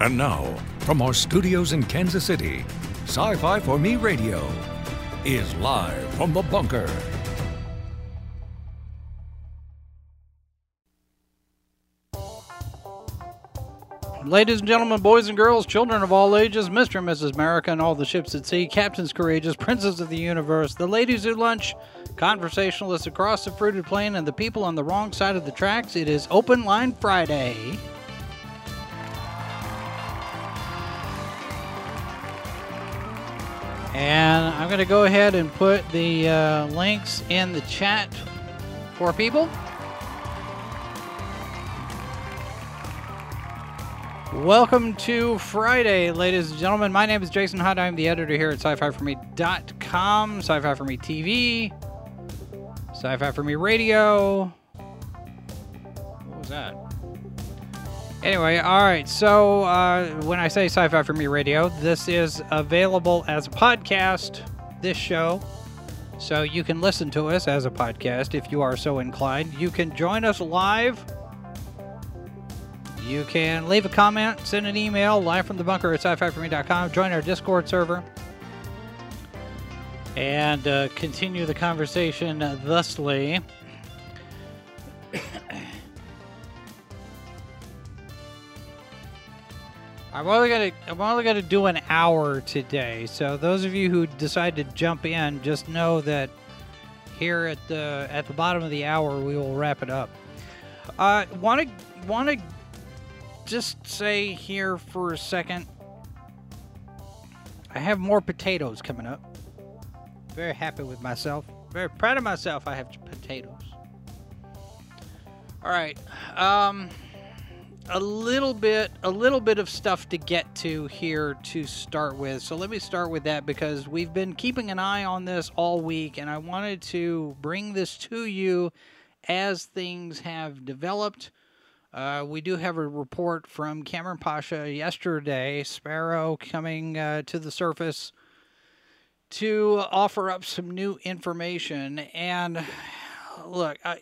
And now, from our studios in Kansas City, Sci Fi for Me Radio is live from the bunker. Ladies and gentlemen, boys and girls, children of all ages, Mr. and Mrs. America, and all the ships at sea, captains courageous, princes of the universe, the ladies who lunch, conversationalists across the fruited plain, and the people on the wrong side of the tracks, it is Open Line Friday. And I'm going to go ahead and put the uh, links in the chat for people. Welcome to Friday, ladies and gentlemen. My name is Jason Hunt. I'm the editor here at sci-fi for me.com, sci-fi for me TV, sci-fi for me radio. What was that? Anyway, all right. So uh, when I say sci-fi for me radio, this is available as a podcast. This show, so you can listen to us as a podcast if you are so inclined. You can join us live. You can leave a comment, send an email, live from the bunker at sci-fi. Join our Discord server, and uh, continue the conversation thusly. I'm only gonna I'm only gonna do an hour today. So those of you who decide to jump in, just know that here at the at the bottom of the hour we will wrap it up. Uh, want to want to just say here for a second. I have more potatoes coming up. Very happy with myself. Very proud of myself. I have potatoes. All right. Um a little bit a little bit of stuff to get to here to start with. So let me start with that because we've been keeping an eye on this all week and I wanted to bring this to you as things have developed. Uh, we do have a report from Cameron Pasha yesterday, Sparrow coming uh, to the surface to offer up some new information. And look, I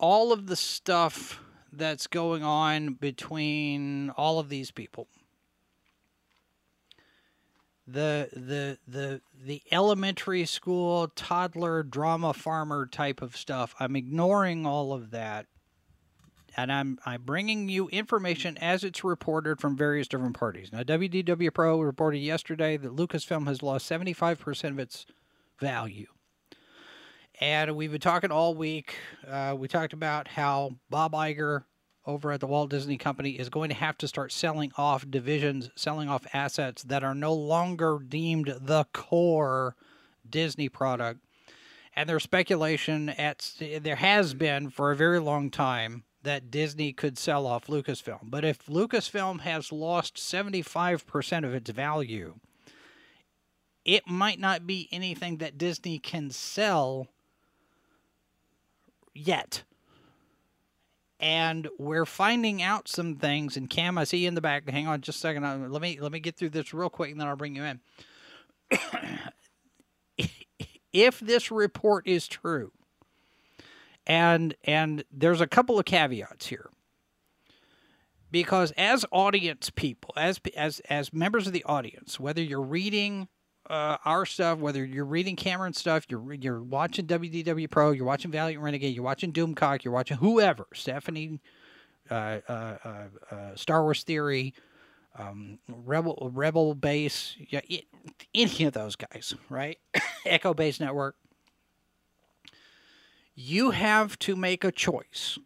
all of the stuff that's going on between all of these people. The the the the elementary school toddler drama farmer type of stuff. I'm ignoring all of that. And i'm i'm bringing you information as it's reported from various different parties. Now wdw pro reported yesterday that lucasfilm has lost 75% of its value and we've been talking all week. Uh, we talked about how Bob Iger over at the Walt Disney Company is going to have to start selling off divisions, selling off assets that are no longer deemed the core Disney product. And there's speculation at there has been for a very long time that Disney could sell off Lucasfilm. But if Lucasfilm has lost 75% of its value, it might not be anything that Disney can sell yet. And we're finding out some things. And Cam, I see you in the back. Hang on just a second. Uh, let me let me get through this real quick, and then I'll bring you in. if this report is true, and and there's a couple of caveats here, because as audience people, as as as members of the audience, whether you're reading uh, our stuff, whether you're reading Cameron stuff, you're you're watching WDW Pro, you're watching Valiant Renegade, you're watching Doomcock, you're watching whoever, Stephanie, uh, uh, uh, uh Star Wars Theory, um, Rebel Rebel Base, yeah, any of those guys, right? Echo Base Network. You have to make a choice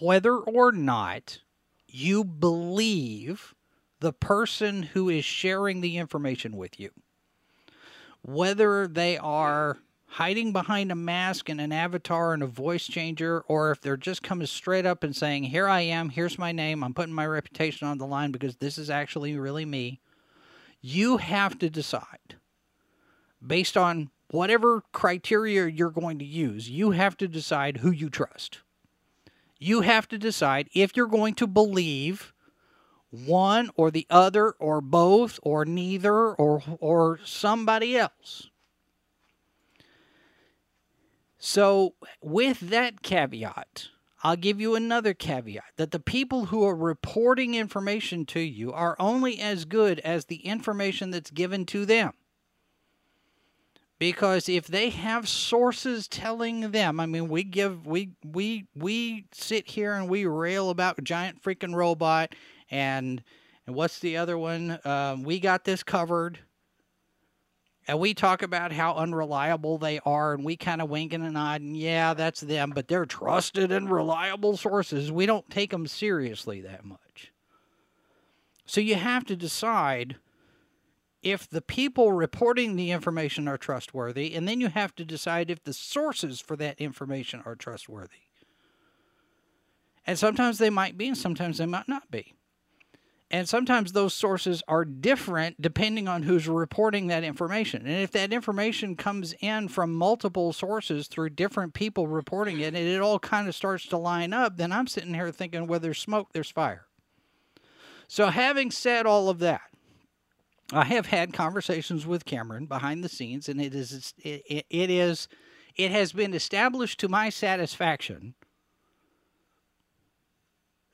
whether or not you believe the person who is sharing the information with you. Whether they are hiding behind a mask and an avatar and a voice changer, or if they're just coming straight up and saying, Here I am, here's my name, I'm putting my reputation on the line because this is actually really me, you have to decide based on whatever criteria you're going to use, you have to decide who you trust. You have to decide if you're going to believe one or the other or both or neither or or somebody else. So with that caveat, I'll give you another caveat that the people who are reporting information to you are only as good as the information that's given to them. Because if they have sources telling them, I mean, we give we we we sit here and we rail about giant freaking robot and and what's the other one? Um, we got this covered and we talk about how unreliable they are, and we kind of wink and nod, and yeah, that's them, but they're trusted and reliable sources. We don't take them seriously that much. So you have to decide if the people reporting the information are trustworthy, and then you have to decide if the sources for that information are trustworthy. And sometimes they might be, and sometimes they might not be. And sometimes those sources are different depending on who's reporting that information. And if that information comes in from multiple sources through different people reporting it, and it all kind of starts to line up, then I'm sitting here thinking, where there's smoke, there's fire. So, having said all of that, I have had conversations with Cameron behind the scenes, and it is it, it is it has been established to my satisfaction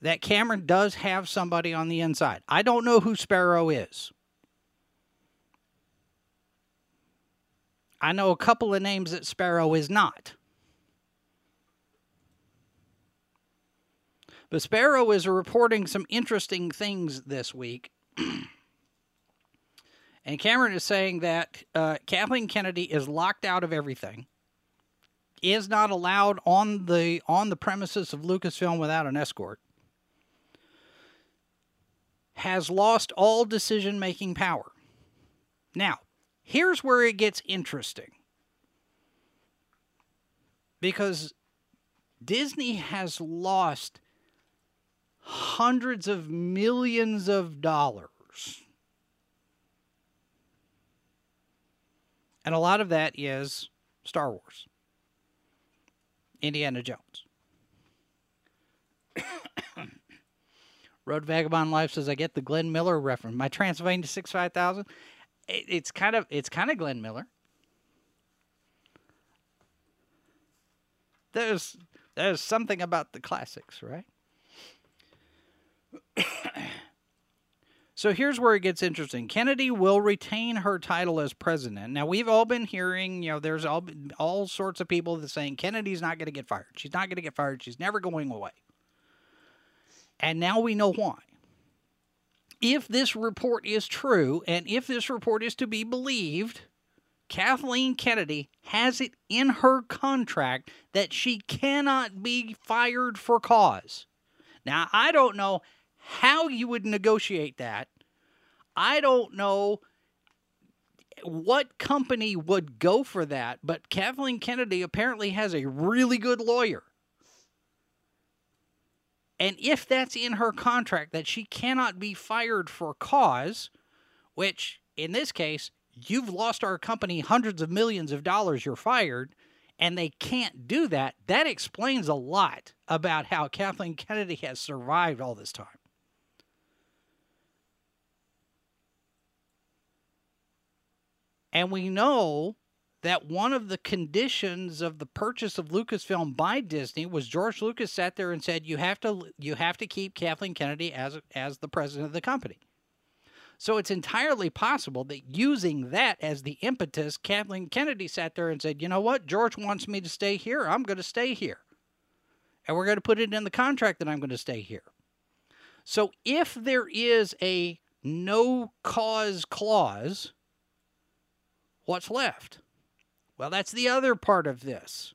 that Cameron does have somebody on the inside. I don't know who Sparrow is. I know a couple of names that Sparrow is not. But Sparrow is reporting some interesting things this week. and Cameron is saying that uh, Kathleen Kennedy is locked out of everything, is not allowed on the on the premises of Lucasfilm without an escort has lost all decision making power. Now, here's where it gets interesting. Because Disney has lost hundreds of millions of dollars. And a lot of that is Star Wars, Indiana Jones. Road Vagabond Life says I get the Glenn Miller reference. My Transylvania six five thousand. It, it's kind of it's kind of Glenn Miller. There's there's something about the classics, right? so here's where it gets interesting. Kennedy will retain her title as president. Now we've all been hearing, you know, there's all all sorts of people that saying Kennedy's not going to get fired. She's not going to get fired. She's never going away. And now we know why. If this report is true, and if this report is to be believed, Kathleen Kennedy has it in her contract that she cannot be fired for cause. Now, I don't know how you would negotiate that. I don't know what company would go for that, but Kathleen Kennedy apparently has a really good lawyer. And if that's in her contract that she cannot be fired for cause, which in this case, you've lost our company hundreds of millions of dollars, you're fired, and they can't do that, that explains a lot about how Kathleen Kennedy has survived all this time. And we know that one of the conditions of the purchase of Lucasfilm by Disney was George Lucas sat there and said you have to you have to keep Kathleen Kennedy as as the president of the company. So it's entirely possible that using that as the impetus, Kathleen Kennedy sat there and said, "You know what? George wants me to stay here. I'm going to stay here." And we're going to put it in the contract that I'm going to stay here. So if there is a no cause clause, what's left? Well, that's the other part of this.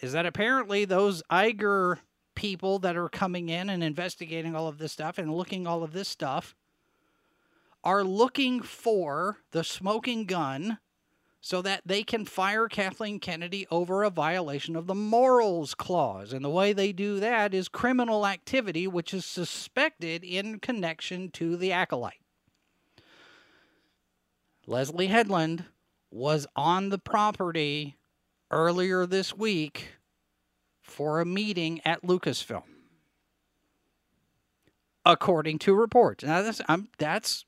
Is that apparently those Iger people that are coming in and investigating all of this stuff and looking all of this stuff are looking for the smoking gun so that they can fire Kathleen Kennedy over a violation of the morals clause. And the way they do that is criminal activity which is suspected in connection to the acolyte. Leslie Headland was on the property earlier this week for a meeting at Lucasfilm. According to reports. Now that's I'm that's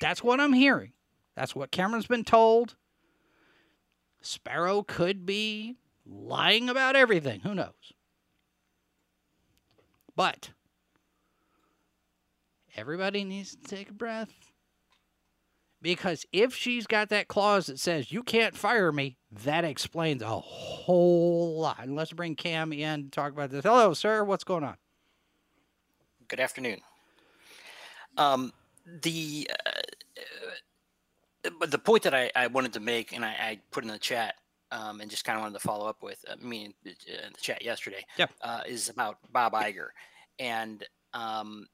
that's what I'm hearing. That's what Cameron's been told. Sparrow could be lying about everything. Who knows? But everybody needs to take a breath. Because if she's got that clause that says you can't fire me, that explains a whole lot. And let's bring Cam in to talk about this. Hello, sir. What's going on? Good afternoon. Um, the uh, uh, the point that I, I wanted to make, and I, I put in the chat, um, and just kind of wanted to follow up with uh, me in the chat yesterday, yeah. uh, is about Bob Iger, and um,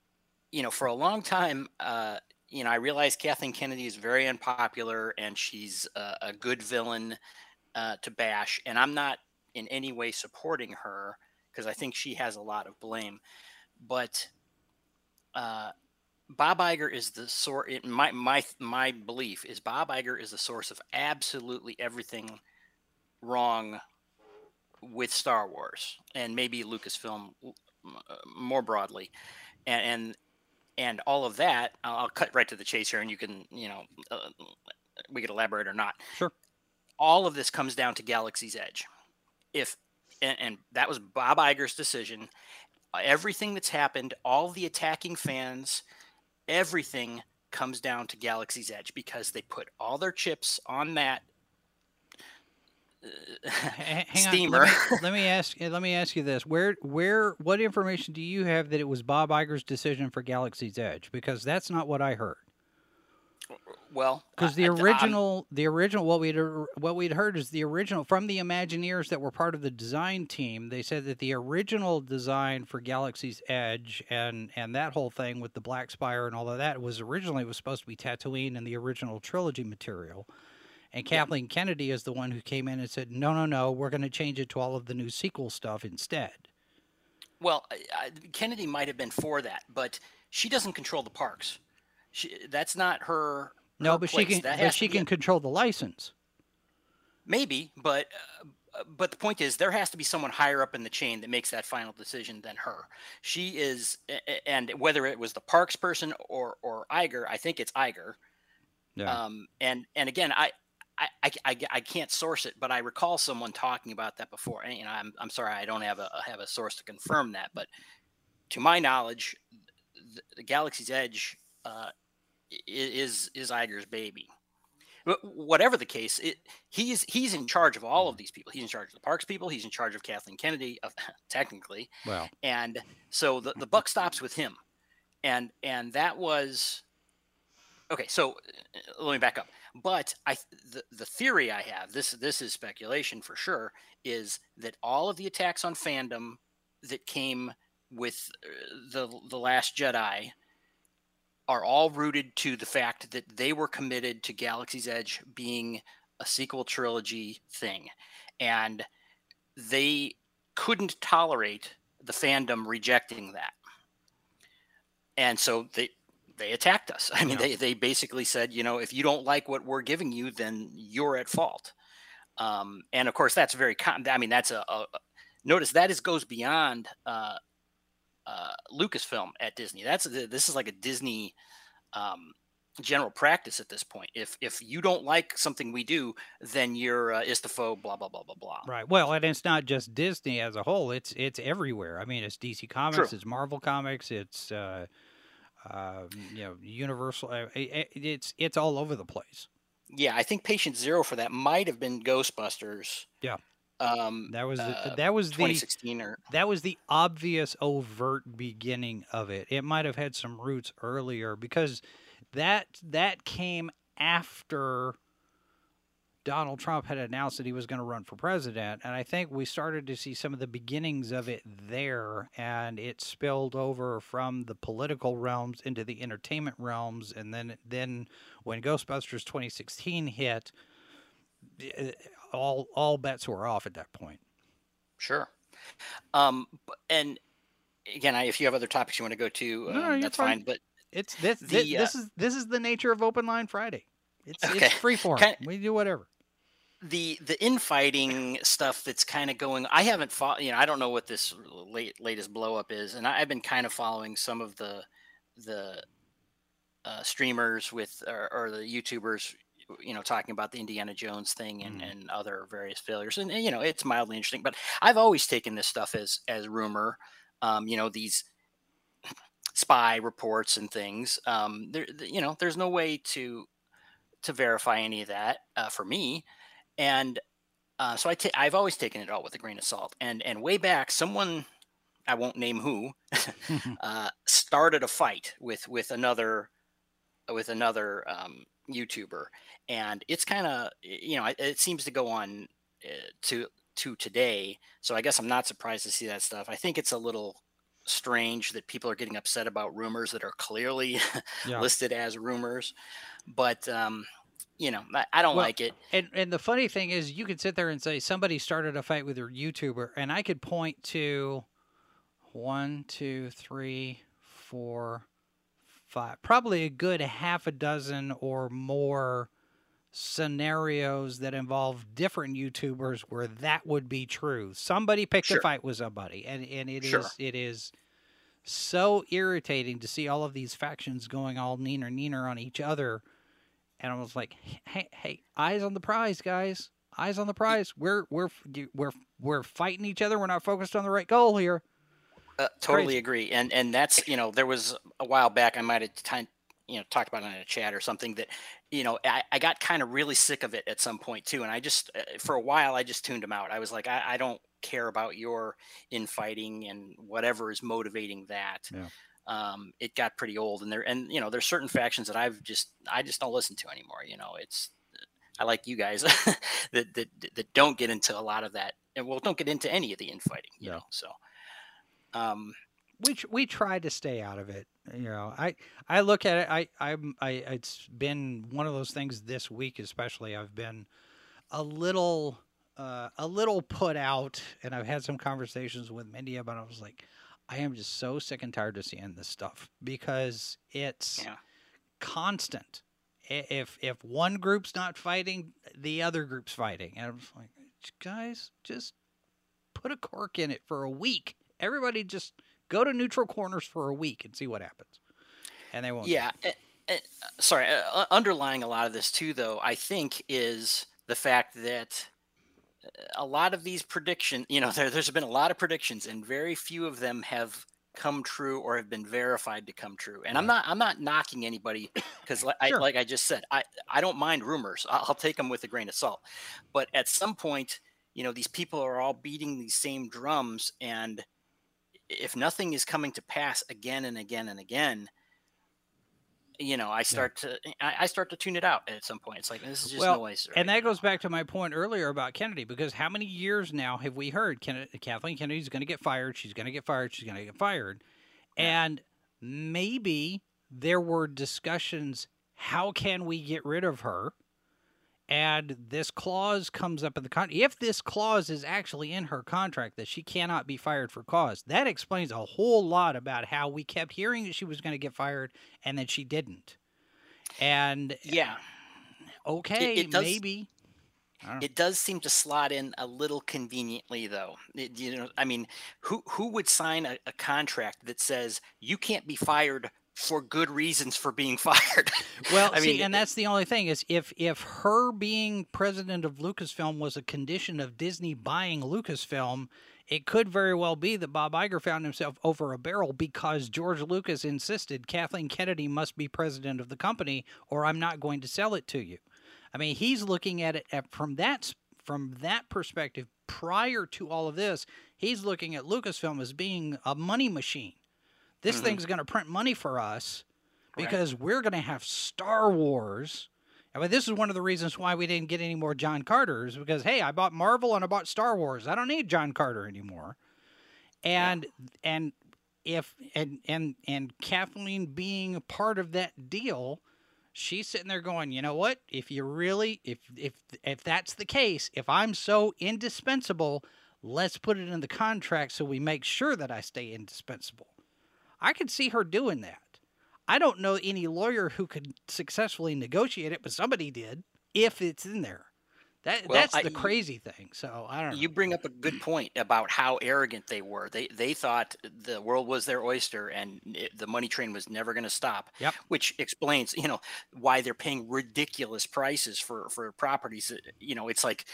you know, for a long time, uh, you know, I realize Kathleen Kennedy is very unpopular and she's a, a good villain uh, to bash. And I'm not in any way supporting her because I think she has a lot of blame. But uh, Bob Iger is the source. My my my belief is Bob Iger is the source of absolutely everything wrong with Star Wars and maybe Lucasfilm uh, more broadly, and, and and all of that i'll cut right to the chase here and you can you know uh, we could elaborate or not. Sure. All of this comes down to galaxy's edge. If and, and that was bob Iger's decision. Everything that's happened all the attacking fans everything comes down to galaxy's edge because they put all their chips on that Hang steamer. On. Let, me, let me ask. Eh, let me ask you this: Where, where, what information do you have that it was Bob Iger's decision for Galaxy's Edge? Because that's not what I heard. Well, because the original, the original, what we'd what we'd heard is the original from the Imagineers that were part of the design team. They said that the original design for Galaxy's Edge and and that whole thing with the Black Spire and all of that was originally was supposed to be Tatooine and the original trilogy material. And Kathleen yeah. Kennedy is the one who came in and said, no, no, no, we're going to change it to all of the new sequel stuff instead. Well, Kennedy might have been for that, but she doesn't control the parks. She, that's not her. No, her but place. she can. But she can control the license. Maybe, but uh, but the point is, there has to be someone higher up in the chain that makes that final decision than her. She is, and whether it was the parks person or or Iger, I think it's Iger. Yeah. Um, and and again, I I, I, I, can't source it, but I recall someone talking about that before. And you know, I'm, I'm sorry, I don't have a have a source to confirm that, but to my knowledge, the, the Galaxy's Edge uh, is is Iger's baby. But whatever the case, it, he's he's in charge of all of these people. He's in charge of the parks people. He's in charge of Kathleen Kennedy, of, technically. Well, and so the, the buck stops with him, and and that was okay. So uh, let me back up but I the, the theory I have this this is speculation for sure is that all of the attacks on fandom that came with uh, the the last Jedi are all rooted to the fact that they were committed to Galaxy's Edge being a sequel trilogy thing. And they couldn't tolerate the fandom rejecting that. And so they they attacked us. I mean, yeah. they, they basically said, you know, if you don't like what we're giving you, then you're at fault. Um, and of course, that's very, com- I mean, that's a, a, notice that is goes beyond uh, uh, Lucasfilm at Disney. That's this is like a Disney um, general practice at this point. If if you don't like something we do, then you're uh, istophobe. Blah blah blah blah blah. Right. Well, and it's not just Disney as a whole. It's it's everywhere. I mean, it's DC Comics, True. it's Marvel Comics, it's uh, um, you know, Universal. Uh, it, it's it's all over the place. Yeah, I think patient zero for that might have been Ghostbusters. Yeah. Um, that was uh, that was 2016 the, or that was the obvious overt beginning of it. It might have had some roots earlier because that that came after Donald Trump had announced that he was going to run for president. And I think we started to see some of the beginnings of it there, and it spilled over from the political realms into the entertainment realms. And then, then when Ghostbusters 2016 hit, eh, all all bets were off at that point. Sure. Um, and again, I, if you have other topics you want to go to, um, no, that's fine. fine. But it's this the, this, this uh, is this is the nature of Open Line Friday. It's, okay. it's free form. Kind of, we do whatever the the infighting stuff that's kind of going i haven't fought you know i don't know what this late latest blow up is and I, have been kind of following some of the the uh, streamers with or, or, the youtubers you know talking about the indiana jones thing and, mm. and other various failures and, and, you know it's mildly interesting but i've always taken this stuff as as rumor um, you know these spy reports and things. Um, there, you know, there's no way to to verify any of that uh, for me, and uh, so I ta- I've always taken it all with a grain of salt. And and way back, someone I won't name who uh, started a fight with with another with another um, YouTuber, and it's kind of you know it, it, seems to go on uh, to to today. So I guess I'm not surprised to see that stuff. I think it's a little strange that people are getting upset about rumors that are clearly yeah. listed as rumors, but um, you know I, I don't well, like it. And and the funny thing is, you could sit there and say somebody started a fight with your YouTuber, and I could point to one, two, three, four, five, probably a good half a dozen or more scenarios that involve different YouTubers where that would be true. Somebody picked sure. a fight with somebody, and and it sure. is it is so irritating to see all of these factions going all neener neener on each other. And I was like, hey, hey, eyes on the prize, guys. Eyes on the prize. We're we're we're we're fighting each other. We're not focused on the right goal here. Uh, totally Crazy. agree, and and that's you know there was a while back I might have time you know talked about it in a chat or something that you know I, I got kind of really sick of it at some point too, and I just uh, for a while I just tuned them out. I was like I, I don't care about your infighting and whatever is motivating that. Yeah. Um, it got pretty old, and there and you know there's certain factions that I've just I just don't listen to anymore. You know, it's I like you guys that, that that don't get into a lot of that, and well, don't get into any of the infighting. You yeah. know, so um, we we try to stay out of it. You know, I I look at it. I I'm I it's been one of those things this week, especially. I've been a little uh, a little put out, and I've had some conversations with Mindy about. It. I was like, I am just so sick and tired of seeing this stuff because it's yeah. constant. If if one group's not fighting, the other group's fighting, and I'm like, guys, just put a cork in it for a week everybody just go to neutral corners for a week and see what happens. And they won't. Yeah. Uh, uh, sorry. Uh, underlying a lot of this too, though, I think is the fact that a lot of these predictions, you know, there, there's been a lot of predictions, and very few of them have come true or have been verified to come true. And I'm not I'm not knocking anybody because like, sure. like I just said, I I don't mind rumors. I'll, I'll take them with a grain of salt. But at some point, you know, these people are all beating these same drums and if nothing is coming to pass again and again and again, you know, I start yeah. to eh, I start to tune it out at some point. It's like this is just well, noise. Right and that now. goes back to my point earlier about Kennedy, because how many years now have we heard Kennedy, Kathleen Kennedy's going to get fired? She's going to get fired. She's going to get fired, yeah. and maybe there were discussions. How can we get rid of her? And this clause comes up in the contract. If this clause is actually in her contract that she cannot be fired for cause, that explains a whole lot about how we kept hearing that she was going to get fired and that she didn't. And yeah, okay, it, it does, maybe. It does seem to slot in a little conveniently, though. It, you know, I mean, who who would sign a, a contract that says you can't be fired for good reasons for being fired. Well, I see, mean, and that's the only thing is if if her being president of Lucasfilm was a condition of Disney buying Lucasfilm, it could very well be that Bob Iger found himself over a barrel because George Lucas insisted Kathleen Kennedy must be president of the company, or I'm not going to sell it to you. I mean, he's looking at it from that from that perspective. Prior to all of this, he's looking at Lucasfilm as being a money machine this mm-hmm. thing's going to print money for us because right. we're going to have Star Wars. I mean, this is one of the reasons why we didn't get any more John Carters because hey, I bought Marvel and I bought Star Wars. I don't need John Carter anymore. And yeah. and if and and and Kathleen being a part of that deal, she's sitting there going, you know what? If you really if if if that's the case, if I'm so indispensable, let's put it in the contract so we make sure that I stay indispensable. I could see her doing that. I don't know any lawyer who could successfully negotiate it, but somebody did if it's in there. That well, that's the I, crazy thing. So I don't know. You bring up a good point about how arrogant they were. They they thought the world was their oyster and it, the money train was never going to stop. Yep. Which explains, you know, why they're paying ridiculous prices for for properties. You know, it's like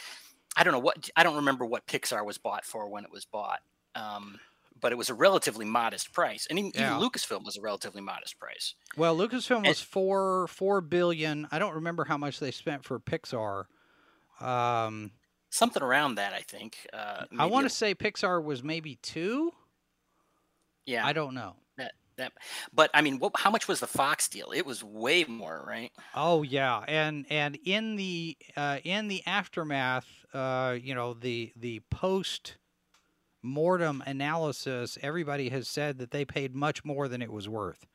I don't know what I don't remember what Pixar was bought for when it was bought. Um, but it was a relatively modest price, and even, Yeah. even Lucasfilm was a relatively modest price. Well, Lucasfilm And- was four four billion. I don't remember how much they spent for Pixar. Um, Something around that, I think. Uh, I want to say Pixar was maybe two. yeah, I don't know. that that. But I mean, what, how much was the Fox deal? It was way more, right? Oh yeah, and and in the uh, in the aftermath, uh, you know, the the post mortem analysis, everybody has said that they paid much more than it was worth.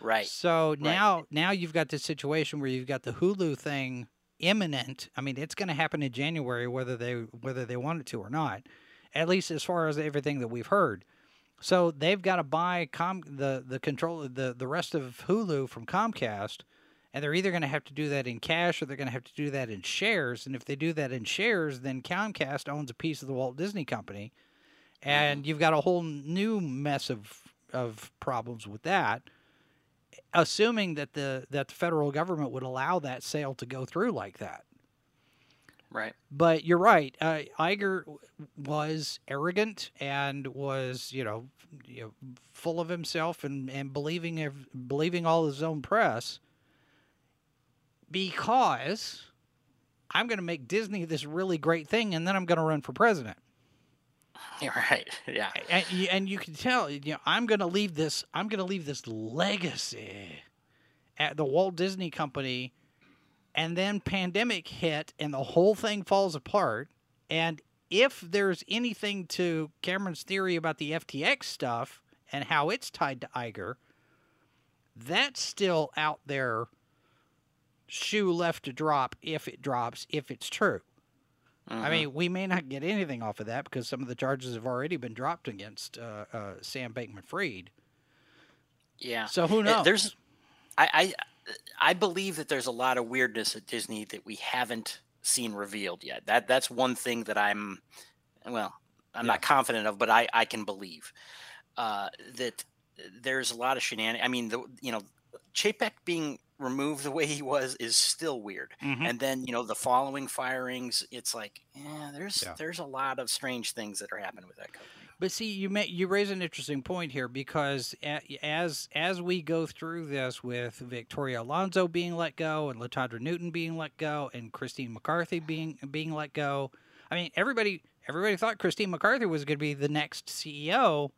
Right. So now now you've got this situation where you've got the Hulu thing imminent. I mean, it's going to happen in January whether they whether they want it to or not. At least as far as everything that we've heard. So they've got to buy com the the control the the rest of Hulu from Comcast and they're either going to have to do that in cash or they're going to have to do that in shares and if they do that in shares then Comcast owns a piece of the Walt Disney Company and you've got a whole new mess of of problems with that assuming that the that the federal government would allow that sale to go through like that. Right. But you're right. Uh, Iger was arrogant and was, you know, you know, full of himself and, and believing ev- believing all his own press. Because I'm going to make Disney this really great thing, and then I'm going to run for president. Right. Yeah. and and you can tell you know I'm going to leave this I'm going to leave this legacy at the Walt Disney Company and then pandemic hit and the whole thing falls apart and if there's anything to Cameron's theory about the FTX stuff and how it's tied to Iger that's still out there shoe left to drop if it drops if it's true I Mhm. mean, we may not get anything off of that because some of the charges have already been dropped against uh, uh, Sam Bankman-Fried. yeah. So who knows? There's, I, I, I believe that there's a lot of weirdness at Disney that we haven't seen revealed yet. That that's one thing that I'm, well, I'm not confident of, but I I can believe uh, that there's a lot of shenanigans. I mean, the you know, Chapek being removed the way he was is still weird. Mhm. And then you know the following firings, it's like, yeah, there's Yeah. there's a lot of strange things that are happening with that company. But see, you may, you raise an interesting point here because as as we go through this with Victoria Alonso being let go and Latondra Newton being let go and Christine McCarthy being being let go, I mean everybody everybody thought Christine McCarthy was going to be the next CEO,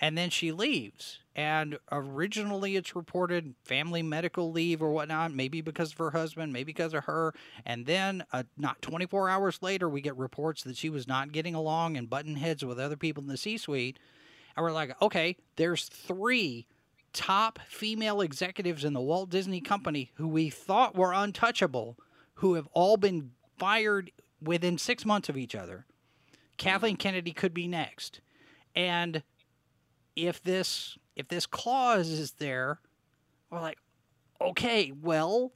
and then she leaves. And originally, it's reported family medical leave or whatnot, maybe because of her husband, maybe because of her. And then, uh, not 24 hours later, we get reports that she was not getting along and button heads with other people in the C suite. And we're like, okay, there's three top female executives in the Walt Disney Company who we thought were untouchable, who have all been fired within six months of each other. Kathleen Kennedy could be next. And if this if this clause is there, we're like, okay, well,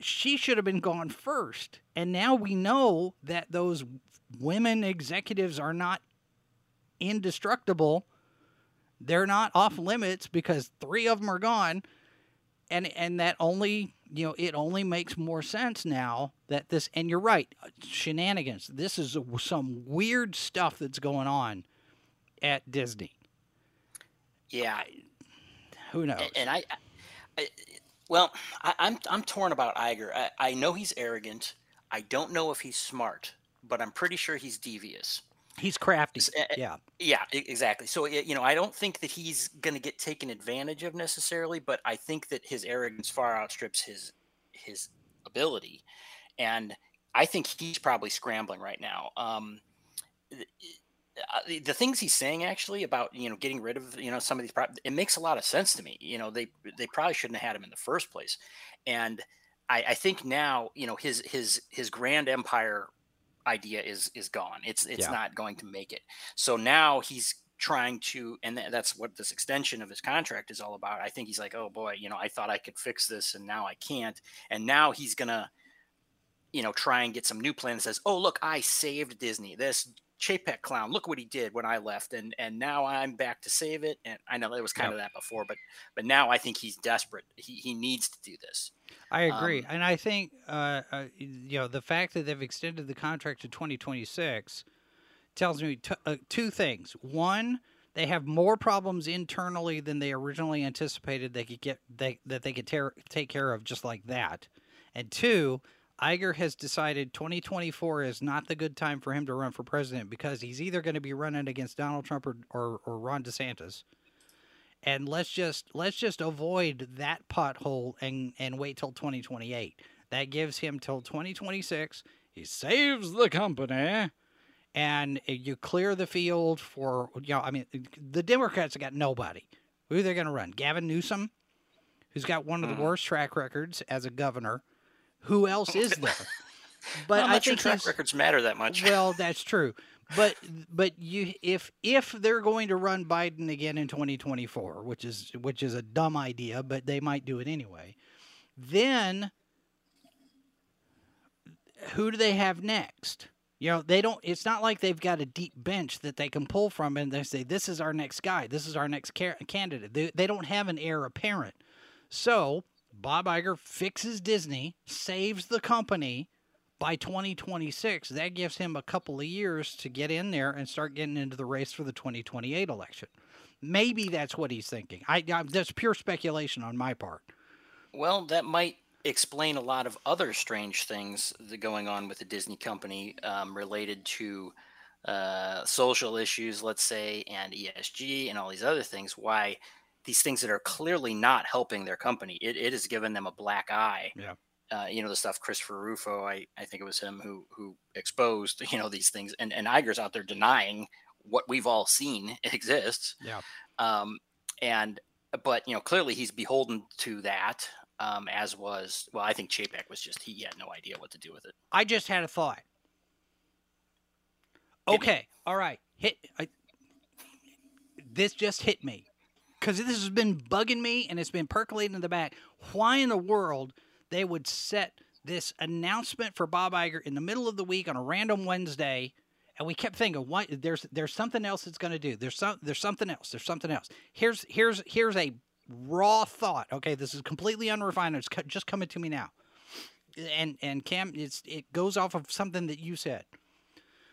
she should have been gone first. And now we know that those women executives are not indestructible. They're not off limits because three of them are gone. And and that only, you know, it only makes more sense now that this and you're right, shenanigans. This is some weird stuff that's going on at Disney. Yeah, Who knows? And I, I well, I, I'm I'm torn about Iger. I, I know he's arrogant. I don't know if he's smart, but I'm pretty sure he's devious. He's crafty. Yeah. Yeah, exactly. So you know, I don't think that he's going to get taken advantage of necessarily, but I think that his arrogance far outstrips his his ability, and I think he's probably scrambling right now. Um, Uh, the, the things he's saying actually about you know getting rid of you know some of these pro- it makes a lot of sense to me. You know, they they probably shouldn't have had him in the first place, and I, I think now you know his his his grand empire idea is is gone. It's it's Yeah. not going to make it. So now he's trying to, and tha- that's what this extension of his contract is all about. I think he's like, oh boy, you know, I thought I could fix this, and now I can't. And now he's gonna, you know, try and get some new plan that says, oh look, I saved Disney. This Chapek clown, look what he did when I left, and and now I'm back to save it. And I know it was kind of that before, but but now I think he's desperate. He he needs to do this. I agree, Um, and I think uh, uh, you know the fact that they've extended the contract to 2026 tells me t- uh, two things. One, they have more problems internally than they originally anticipated they could get they, that they could tear, take care of just like that. And two, Iger has decided 2024 is not the good time for him to run for president because he's either going to be running against Donald Trump or, or, or Ron DeSantis. And let's just let's just avoid that pothole and and wait till 2028. That gives him till 2026. He saves the company and you clear the field for you know I mean the Democrats have got nobody. Who are they going to run? Gavin Newsom, who's got one of the hmm. worst track records as a governor. Who else is there? But I'm I not sure think track records matter that much. well, that's true. But but you if if they're going to run Biden again in 2024, which is which is a dumb idea, but they might do it anyway. Then who do they have next? You know, they don't it's not like they've got a deep bench that they can pull from and they say this is our next guy, this is our next ca- candidate. They, they don't have an heir apparent. So, Bob Iger fixes Disney, saves the company, by 2026, that gives him a couple of years to get in there and start getting into the race for the 2028 election. Maybe that's what he's thinking. I, I that's pure speculation on my part. Well, that might explain a lot of other strange things going on with the Disney company um, related to uh, social issues, let's say, and ESG and all these other things. Why these things that are clearly not helping their company, it, it has given them a black eye. Yeah. Uh, you know the stuff Christopher Rufo, I, I think it was him who who exposed you know these things, and and Iger's out there denying what we've all seen exists. Yeah. Um, and but you know clearly he's beholden to that um, as was well i think chapek was just he had no idea what to do with it I just had a thought. Okay, all right. Hit. I, this just hit me because this has been bugging me and it's been percolating in the back. Why in the world they would set this announcement for Bob Iger in the middle of the week on a random Wednesday? And we kept thinking, what? There's there's something else it's going to do. There's some there's something else. There's something else. Here's here's here's a raw thought. Okay, this is completely unrefined. It's just coming to me now. And and Cam, it's it goes off of something that you said.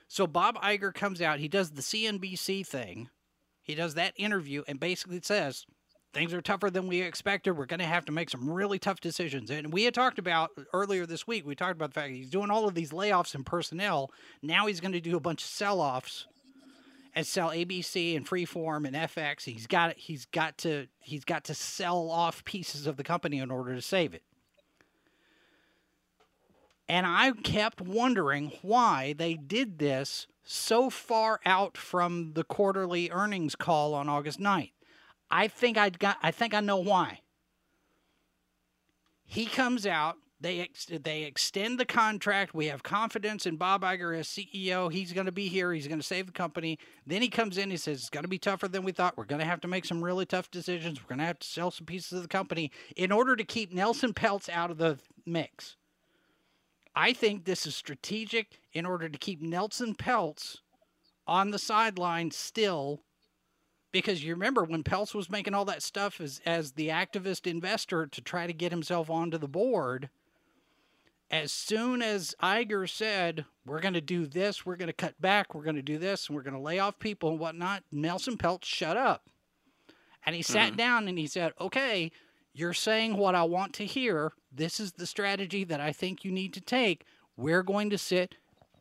So Bob Iger comes out, he does the CNBC thing. He does that interview and basically says things are tougher than we expected. We're going to have to make some really tough decisions. And we had talked about earlier this week, we talked about the fact he's doing all of these layoffs and personnel. Now he's going to do a bunch of sell-offs and sell ABC and Freeform and FX. He's got he's got to he's got to sell off pieces of the company in order to save it. And I kept wondering why they did this so far out from the quarterly earnings call on August 9th. I think I got I think I know why. He comes out, they ex- they extend the contract. We have confidence in Bob Iger as CEO. He's going to be here. He's going to save the company. Then he comes in. He says it's going to be tougher than we thought. We're going to have to make some really tough decisions. We're going to have to sell some pieces of the company in order to keep Nelson Peltz out of the mix. I think this is strategic in order to keep Nelson Peltz on the sideline still. Because you remember when Peltz was making all that stuff as, as the activist investor to try to get himself onto the board, as soon as Iger said, we're going to do this, we're going to cut back, we're going to do this, and we're going to lay off people and whatnot, Nelson Peltz shut up. And he sat mm-hmm. down and he said, okay, you're saying what I want to hear. This is the strategy that I think you need to take. We're going to sit,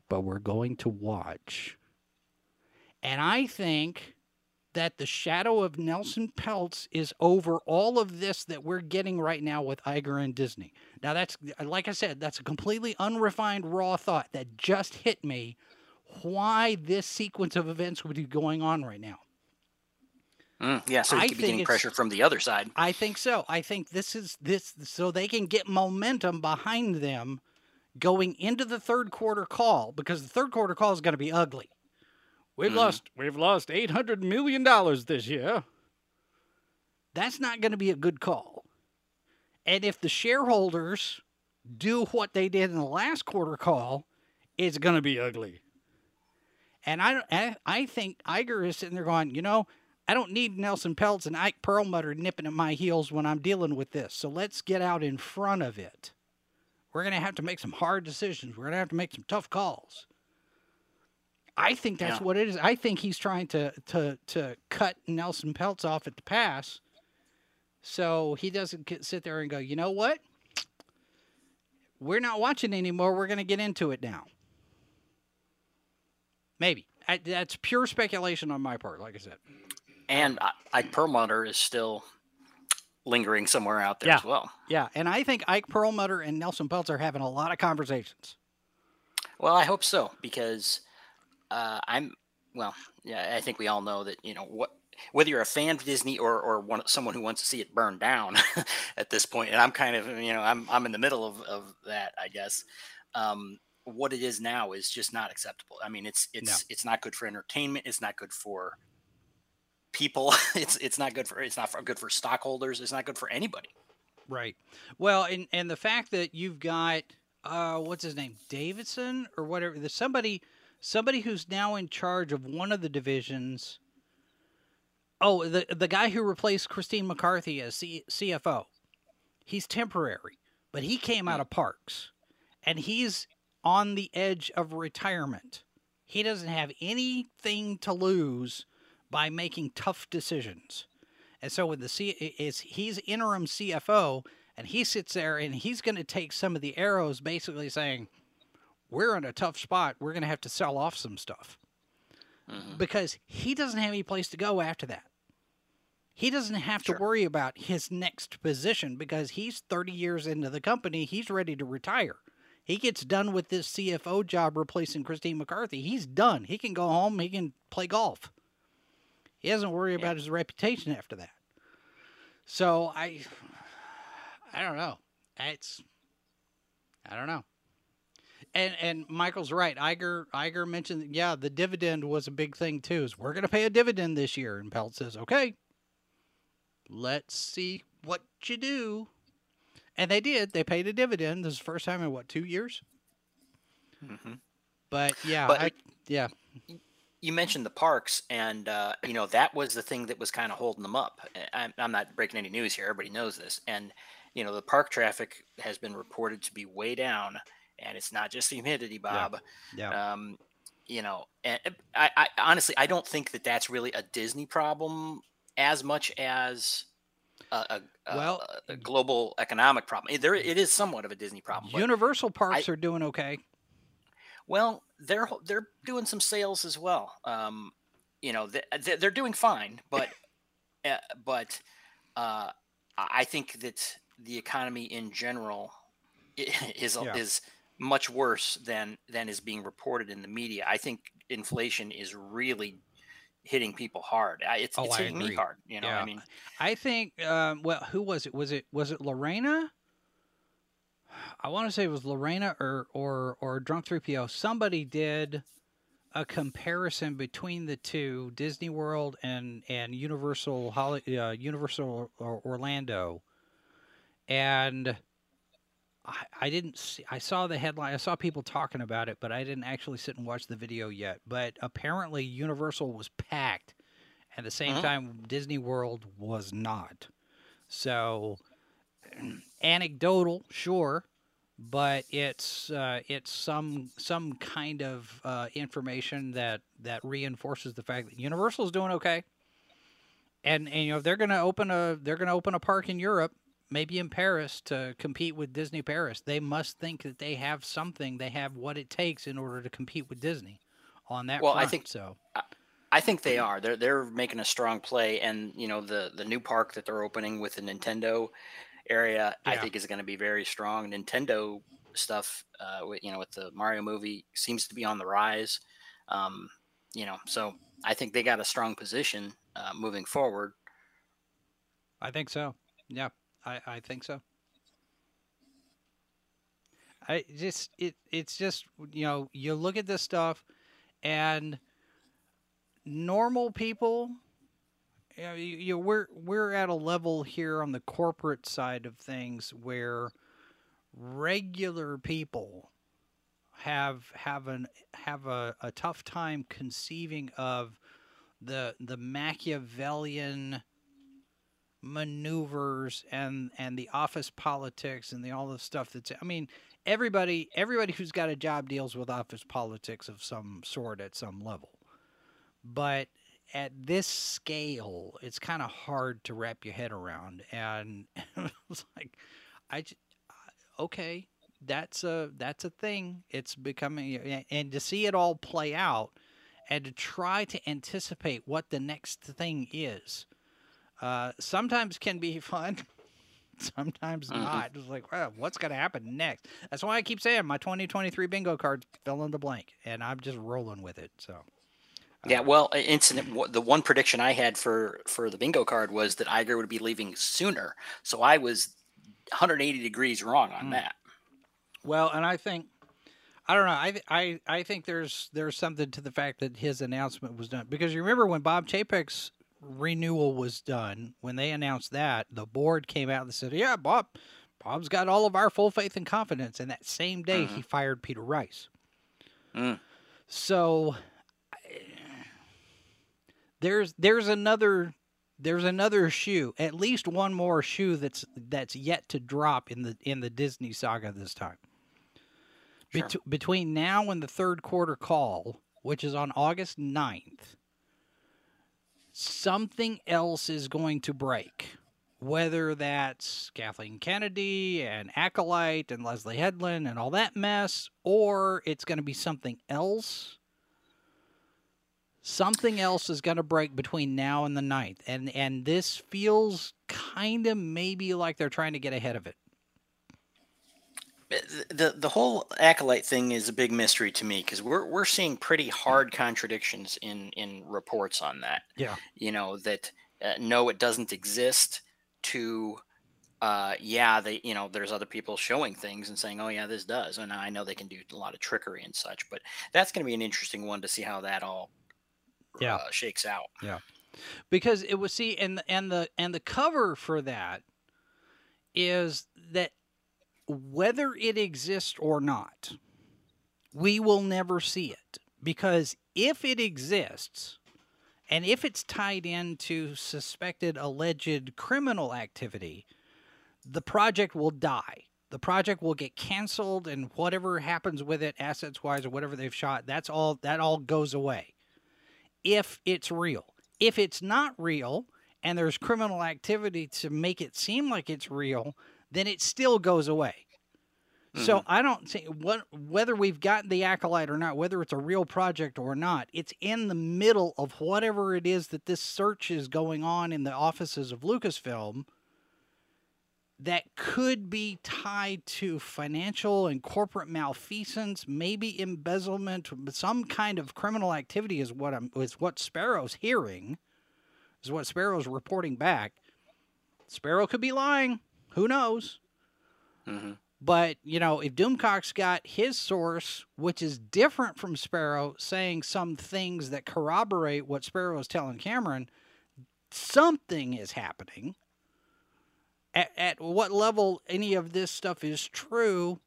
but we're going to watch. And I think that the shadow of Nelson Peltz is over all of this that we're getting right now with Iger and Disney. Now, that's, like I said, that's a completely unrefined, raw thought that just hit me why this sequence of events would be going on right now. Mm, yeah so I could be getting pressure from the other side I think so. I think this is this so they can get momentum behind them going into the third quarter call because the third quarter call is going to be ugly. We've lost we've lost 800 million dollars this year. That's not going to be a good call. And if the shareholders do what they did in the last quarter call, it's going to be ugly. And I, don't- I, I think Iger is sitting there going, you know, I don't need Nelson Peltz and Ike Perlmutter nipping at my heels when I'm dealing with this. So let's get out in front of it. We're going to have to make some hard decisions. We're going to have to make some tough calls. I think that's Yeah. what it is. I think he's trying to to to cut Nelson Peltz off at the pass, so he doesn't get, sit there and go, you know what? We're not watching anymore. We're going to get into it now. Maybe I, that's pure speculation on my part. Like I said, And I- Ike Perlmutter is still lingering somewhere out there Yeah. as well. yeah. And I think Ike Perlmutter and Nelson Peltz are having a lot of conversations. Well, I hope so because uh, I'm well. Yeah, I think we all know that you know what whether you're a fan of Disney or or one, someone who wants to see it burn down at this point, and I'm kind of you know I'm I'm in the middle of, of that, I guess. Um, what it is now is just not acceptable. I mean, it's it's it's not good for entertainment. It's not good for people. It's it's not good for it's not for, good for stockholders. It's not good for anybody. Right. Well, and and the fact that you've got uh what's his name? Davidson or whatever. There's somebody somebody who's now in charge of one of the divisions. Oh, the the guy who replaced Christine McCarthy as C, CFO. He's temporary, but he came out of parks and he's on the edge of retirement. He doesn't have anything to lose by making tough decisions. And so when the C is he's interim CFO and he sits there and he's going to take some of the arrows basically saying we're in a tough spot. We're going to have to sell off some stuff. Mm-hmm. Because he doesn't have any place to go after that. He doesn't have Sure. to worry about his next position because he's 30 years into the company. He's ready to retire. He gets done with this CFO job replacing Christine McCarthy. He's done. He can go home. He can play golf. He doesn't worry about his reputation after that. So I, I don't know. It's, I don't know. And and Michael's right. Iger Iger mentioned yeah, the dividend was a big thing too. Is we're going to pay a dividend this year, and Peltz says, okay, let's see what you do. And they did. They paid a dividend. This is the first time in what two years? Mhm. But yeah, But- I, yeah, you mentioned the parks, and uh, you know that was the thing that was kind of holding them up. I- I'm, I'm not breaking any news here; everybody knows this. And you know the park traffic has been reported to be way down, and it's not just the humidity, Bob. yeah. Um, you know, and I, I honestly I don't think that that's really a Disney problem as much as a, a, Well, a, a global economic problem. There, it is somewhat of a Disney problem. Universal parks are doing okay. Well, they're they're doing some sales as well. Um, you know, they- they- they're doing fine, but uh, but uh, I I think that the economy in general is Yeah. is much worse than than is being reported in the media. I think inflation is really hitting people hard. It's, Oh, it's hitting me hard. You know, Yeah. I mean, I think. Um, well, who was it? Was it was it Lorena? I want to say it was Lorena or or or Drunk3PO. Somebody did a comparison between the two, Disney World and and Universal Holly, uh, Universal or Orlando, and. I, I didn't see. I saw the headline. I saw people talking about it, but I didn't actually sit and watch the video yet. But apparently, Universal was packed. At the same Mhm. time, Disney World was not. So, anecdotal, sure, but it's uh, it's some some kind of uh, information that that reinforces the fact that Universal's doing okay. And and you know if they're going to open a they're to open a park in Europe, maybe in Paris to compete with Disney Paris. They must think that they have something, they have what it takes in order to compete with Disney on that Well, I think- so. I think they are. They're they're making a strong play, and you know the the new park that they're opening with the Nintendo area, I think is going to be very strong. Nintendo stuff, uh, with, you know, with the Mario movie, seems to be on the rise. Um, you know, so I think they got a strong position uh, moving forward. I think so. Yeah, I, I think so. I just it it's just you know you look at this stuff and normal people you know, we're we're at a level here on the corporate side of things where regular people have have an have a, a tough time conceiving of the the Machiavellian maneuvers and and the office politics and the all the stuff that's I mean everybody everybody who's got a job deals with office politics of some sort at some level. But at this scale, it's kind of hard to wrap your head around. And it's like, I j- okay, that's a that's a thing. It's becoming and to see it all play out and to try to anticipate what the next thing is. Uh, sometimes can be fun. Sometimes Mhm. not. It's like, well, what's going to happen next? That's why I keep saying my 2023 bingo cards fill in the blank, and I'm just rolling with it. So, Yeah, well, incident. The one prediction I had for for the bingo card was that Iger would be leaving sooner. So I was 180 degrees wrong on Mm. that. Well, and I think I don't know. I I I think there's there's something to the fact that his announcement was done because you remember when Bob Chapek's renewal was done when they announced that the board came out and said, "Yeah, Bob, Bob's got all of our full faith and confidence." And that same day, he fired Peter Rice. Mm. So there's there's another there's another shoe, at least one more shoe that's that's yet to drop in the in the Disney saga this time. Sure. Bet- between now and the third quarter call, which is on August 9th, something else is going to break. Whether that's Kathleen Kennedy and Acolyte and Leslye Headland and all that mess, or it's going to be something else. Something else is going to break between now and the ninth, And, and this feels kind of maybe like they're trying to get ahead of it. The the whole acolyte thing is a big mystery to me because we're we're seeing pretty hard contradictions in in reports on that. Yeah. You know that uh, no, it doesn't exist. To uh, yeah, they you know there's other people showing things and saying, oh yeah, this does, and I know they can do a lot of trickery and such. But that's going to be an interesting one to see how that all Yeah. uh, shakes out. Yeah, because it was see and and the and the cover for that is that whether it exists or not we will never see it because if it exists and if it's tied into suspected alleged criminal activity the project will die the project will get canceled and whatever happens with it assets wise or whatever they've shot that's all that all goes away if it's real if it's not real and there's criminal activity to make it seem like it's real, then it still goes away. So mm-hmm. I don't see what whether we've gotten the acolyte or not, whether it's a real project or not, it's in the middle of whatever it is that this search is going on in the offices of Lucasfilm that could be tied to financial and corporate malfeasance, maybe embezzlement, some kind of criminal activity is what I'm is what Sparrow's hearing, is what Sparrow's reporting back. Sparrow could be lying. Who knows? hmm But, you know, if Doomcock's got his source, which is different from Sparrow, saying some things that corroborate what Sparrow is telling Cameron, something is happening. At, at what level any of this stuff is true,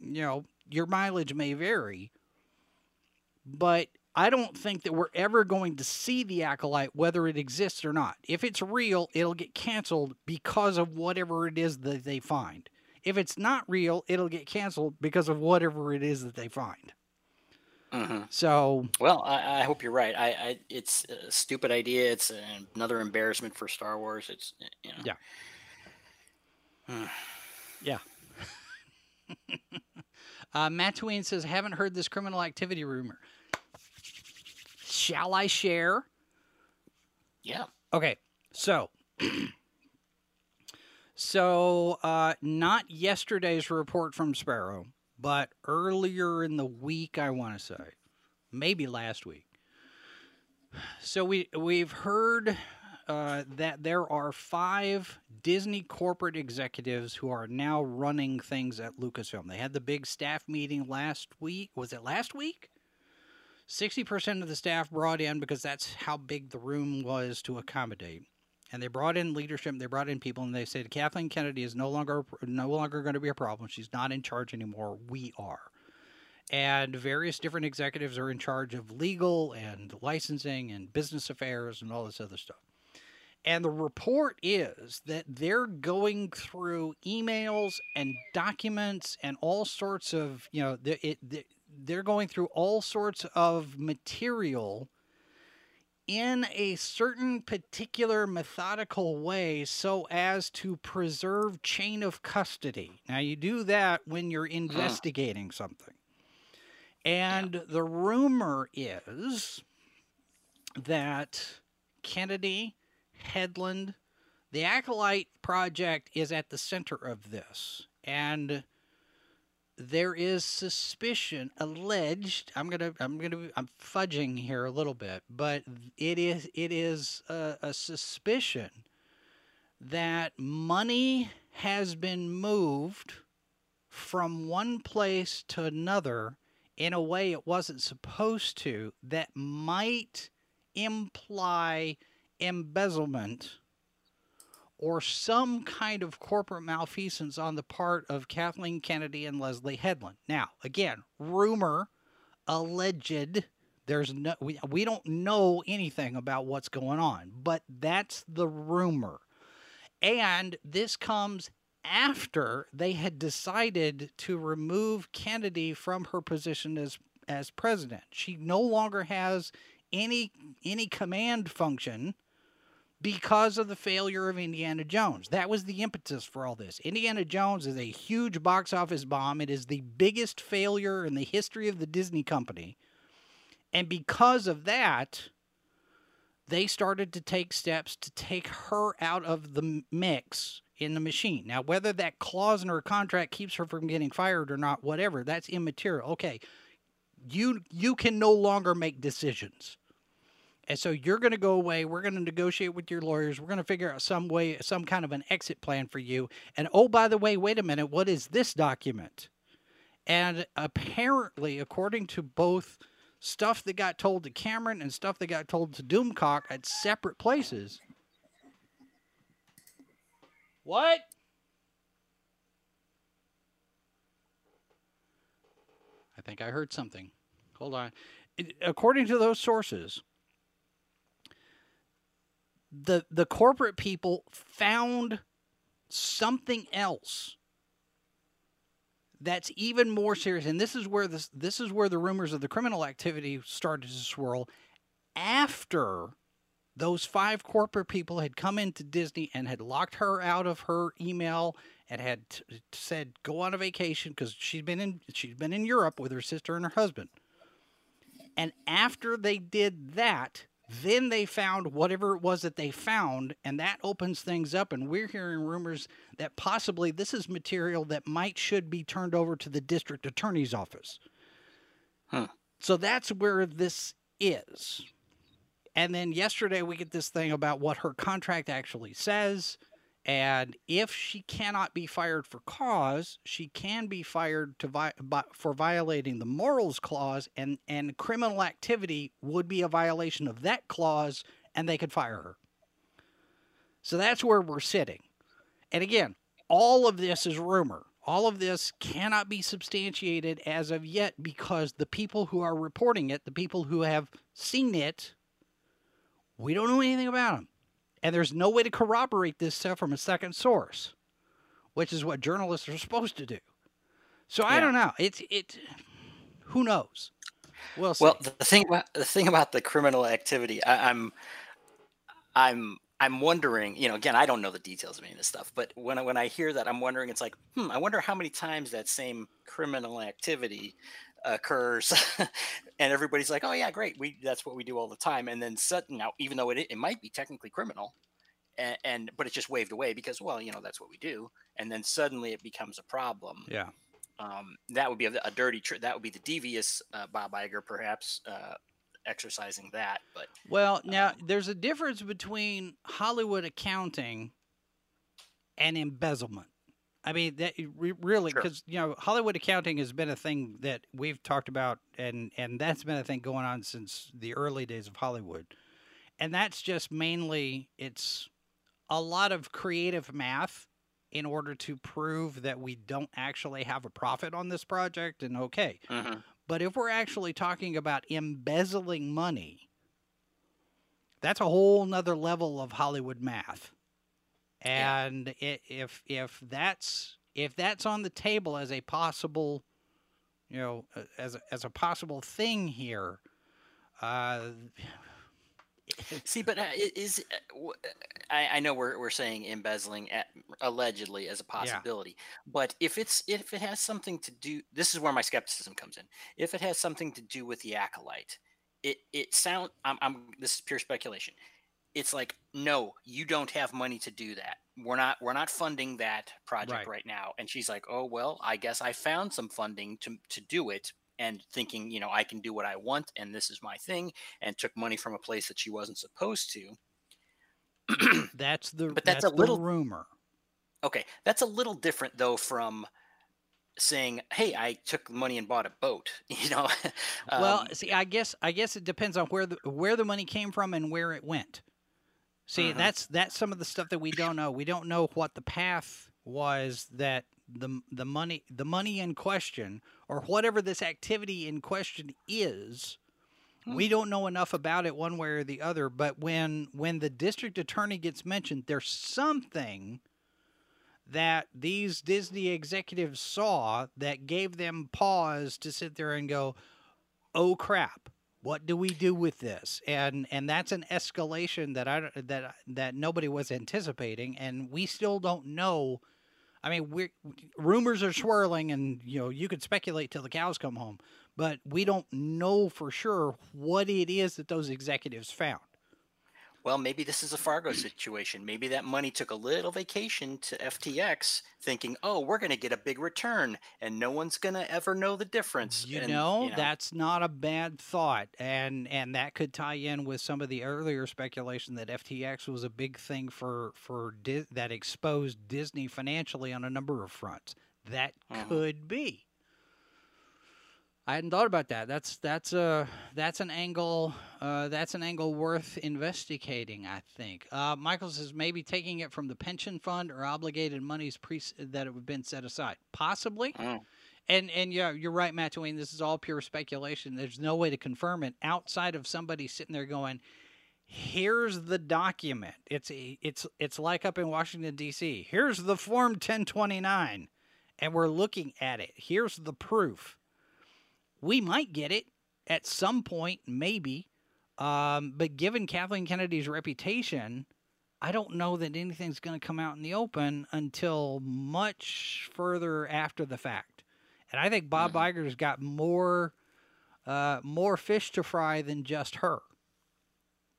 you know, your mileage may vary. But I don't think that we're ever going to see the acolyte, whether it exists or not. If it's real, it'll get canceled because of whatever it is that they find. If it's not real, it'll get canceled because of whatever it is that they find. hmm So, Well, I, I hope you're right. I, I it's a stupid idea. It's another embarrassment for Star Wars. It's you know. Yeah. Yeah. uh, Matt Tween says, haven't heard this criminal activity rumor. Shall I share? Yeah. Okay, so so uh, not yesterday's report from Sparrow, but earlier in the week, I want to say, maybe last week. So we we've heard uh, that there are five Disney corporate executives who are now running things at Lucasfilm. They had the big staff meeting last week. Was it last week? 60% of the staff brought in because that's how big the room was to accommodate. And they brought in leadership, they brought in people, and they said Kathleen Kennedy is no longer no longer going to be a problem. She's not in charge anymore. We are. And various different executives are in charge of legal and licensing and business affairs and all this other stuff. And the report is that they're going through emails and documents and all sorts of, you know, they're going through all sorts of material in a certain particular methodical way so as to preserve chain of custody. Now, you do that when you're hmm. investigating something. And yeah. the rumor is that Kennedy, Headland, the Acolyte Project is at the center of this. And there is suspicion alleged i'm gonna i'm gonna i'm fudging here a little bit but it is it is a, a suspicion that money has been moved from one place to another in a way it wasn't supposed to that might imply embezzlement or some kind of corporate malfeasance on the part of Kathleen Kennedy and Leslye Headland. Now, again, rumor, alleged. There's no we, we don't know anything about what's going on, but that's the rumor. And this comes after they had decided to remove Kennedy from her position as as president. She no longer has any any command function because of the failure of Indiana Jones. That was the impetus for all this. Indiana Jones is a huge box office bomb. It is the biggest failure in the history of the Disney company. And because of that, they started to take steps to take her out of the mix in the machine. Now, whether that clause in her contract keeps her from getting fired or not, whatever, that's immaterial. Okay, you you can no longer make decisions. And so you're going to go away. We're going to negotiate with your lawyers. We're going to figure out some way, some kind of an exit plan for you. And oh, by the way, wait a minute. What is this document? And apparently, according to both stuff that got told to Cameron and stuff that got told to Doomcock at separate places. What? I think I heard something. Hold on. According to those sources, the the corporate people found something else that's even more serious and this is where this this is where the rumors of the criminal activity started to swirl after those five corporate people had come into Disney and had locked her out of her email and had t- said go on a vacation because she'd been in she'd been in Europe with her sister and her husband. And after they did that, then they found whatever it was that they found, and that opens things up. And we're hearing rumors that possibly this is material that might should be turned over to the district attorney's office. Huh. So that's where this is. And then yesterday we get this thing about what her contract actually says. And if she cannot be fired for cause, she can be fired to vi- for violating the morals clause, and, and criminal activity would be a violation of that clause, and they could fire her. So that's where we're sitting. And again, all of this is rumor. All of this cannot be substantiated as of yet because the people who are reporting it, the people who have seen it, we don't know anything about them. And there's no way to corroborate this stuff from a second source, which is what journalists are supposed to do. So I don't know. It's it. Who knows? We'll, well, the thing about the thing about the criminal activity, I, I'm, I'm, I'm wondering. You know, again, I don't know the details of any of this stuff, but when I, when I hear that, I'm wondering. It's like, hmm, I wonder how many times that same criminal activity occurs and everybody's like oh yeah great we that's what we do all the time and then sudden now even though it, it might be technically criminal and, and, but it's just waved away because well you know that's what we do and then suddenly it becomes a problem yeah. um, that would be a, a dirty trick that would be the devious uh, bob Iger perhaps uh, exercising that but well now um, there's a difference between hollywood accounting and embezzlement I mean, that really, because sure. you know, Hollywood accounting has been a thing that we've talked about, and and that's been a thing going on since the early days of Hollywood, and that's just mainly it's a lot of creative math in order to prove that we don't actually have a profit on this project, and okay, mm-hmm. but if we're actually talking about embezzling money, That's a whole nother level of Hollywood math. Yeah. And if if that's if that's on the table as a possible, you know, as a, as a possible thing here, uh, See, but uh, i- is uh, uh, I, I know we're we're saying embezzling at, allegedly as a possibility, but if it's if it has something to do, this is where my skepticism comes in. If it has something to do with the acolyte, it it sound I'm, I'm this is pure speculation. It's like no, you don't have money to do that. We're not we're not funding that project Right. right, now. And she's like, oh well, I guess I found some funding to to do it. And thinking, you know, I can do what I want, and this is my thing, and took money from a place that she wasn't supposed to. that's the But that's a little- rumor. Okay, that's a little different though from saying, "Hey, I took money and bought a boat." You know. well, Um, see, I guess I guess it depends on where the where the money came from and where it went. See, Mhm. that's that's some of the stuff that we don't know. We don't know what the path was that the the money the money in question or whatever this activity in question is. We don't know enough about it one way or the other, but when when the district attorney gets mentioned, there's something that these Disney executives saw that gave them pause to sit there and go, "Oh crap, what do we do with this?" And and that's an escalation that I that that nobody was anticipating, and we still don't know. I mean, we rumors are swirling, and you know you could speculate till the cows come home, but we don't know for sure what it is that those executives found. Well, maybe this is a Fargo situation. Maybe that money took a little vacation to FTX, thinking, "Oh, we're going to get a big return, and no one's going to ever know the difference." You And, know, that's not a bad thought, and and that could tie in with some of the earlier speculation that FTX was a big thing for for Dis- that exposed Disney financially on a number of fronts. That Mhm. could be. I hadn't thought about that. That's that's a that's an angle uh, that's an angle worth investigating. I think. Uh, Michael says maybe taking it from the pension fund or obligated monies pre- that have been set aside, possibly. Mm. And and yeah, you're right, Matt Twain. This is all pure speculation. There's no way to confirm it outside of somebody sitting there going, "Here's the document." It's it's it's like up in Washington D.C. Here's the form 1029, and we're looking at it. Here's the proof. We might get it at some point, maybe, um, but given Kathleen Kennedy's reputation, I don't know that anything's going to come out in the open until much further after the fact. And I think Bob Iger's got more uh, more fish to fry than just her.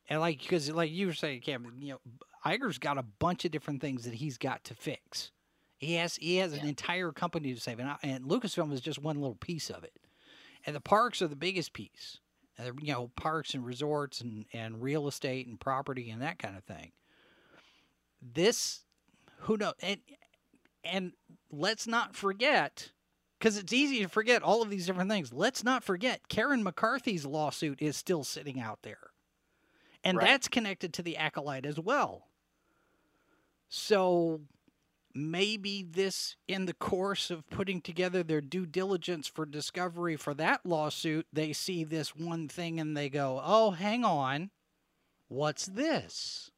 And like because like you were saying, Cam, you know, Iger's got a bunch of different things that he's got to fix. He has he has an entire company to save, and, I, and Lucasfilm is just one little piece of it. And the parks are the biggest piece. And you know, parks and resorts and, and real estate and property and that kind of thing. This, who knows? And, and let's not forget, because it's easy to forget all of these different things. Let's not forget Karen McCarthy's lawsuit is still sitting out there. And Right. that's connected to the acolyte as well. So maybe this, in the course of putting together their due diligence for discovery for that lawsuit, they see this one thing and they go, oh, hang on. What's this?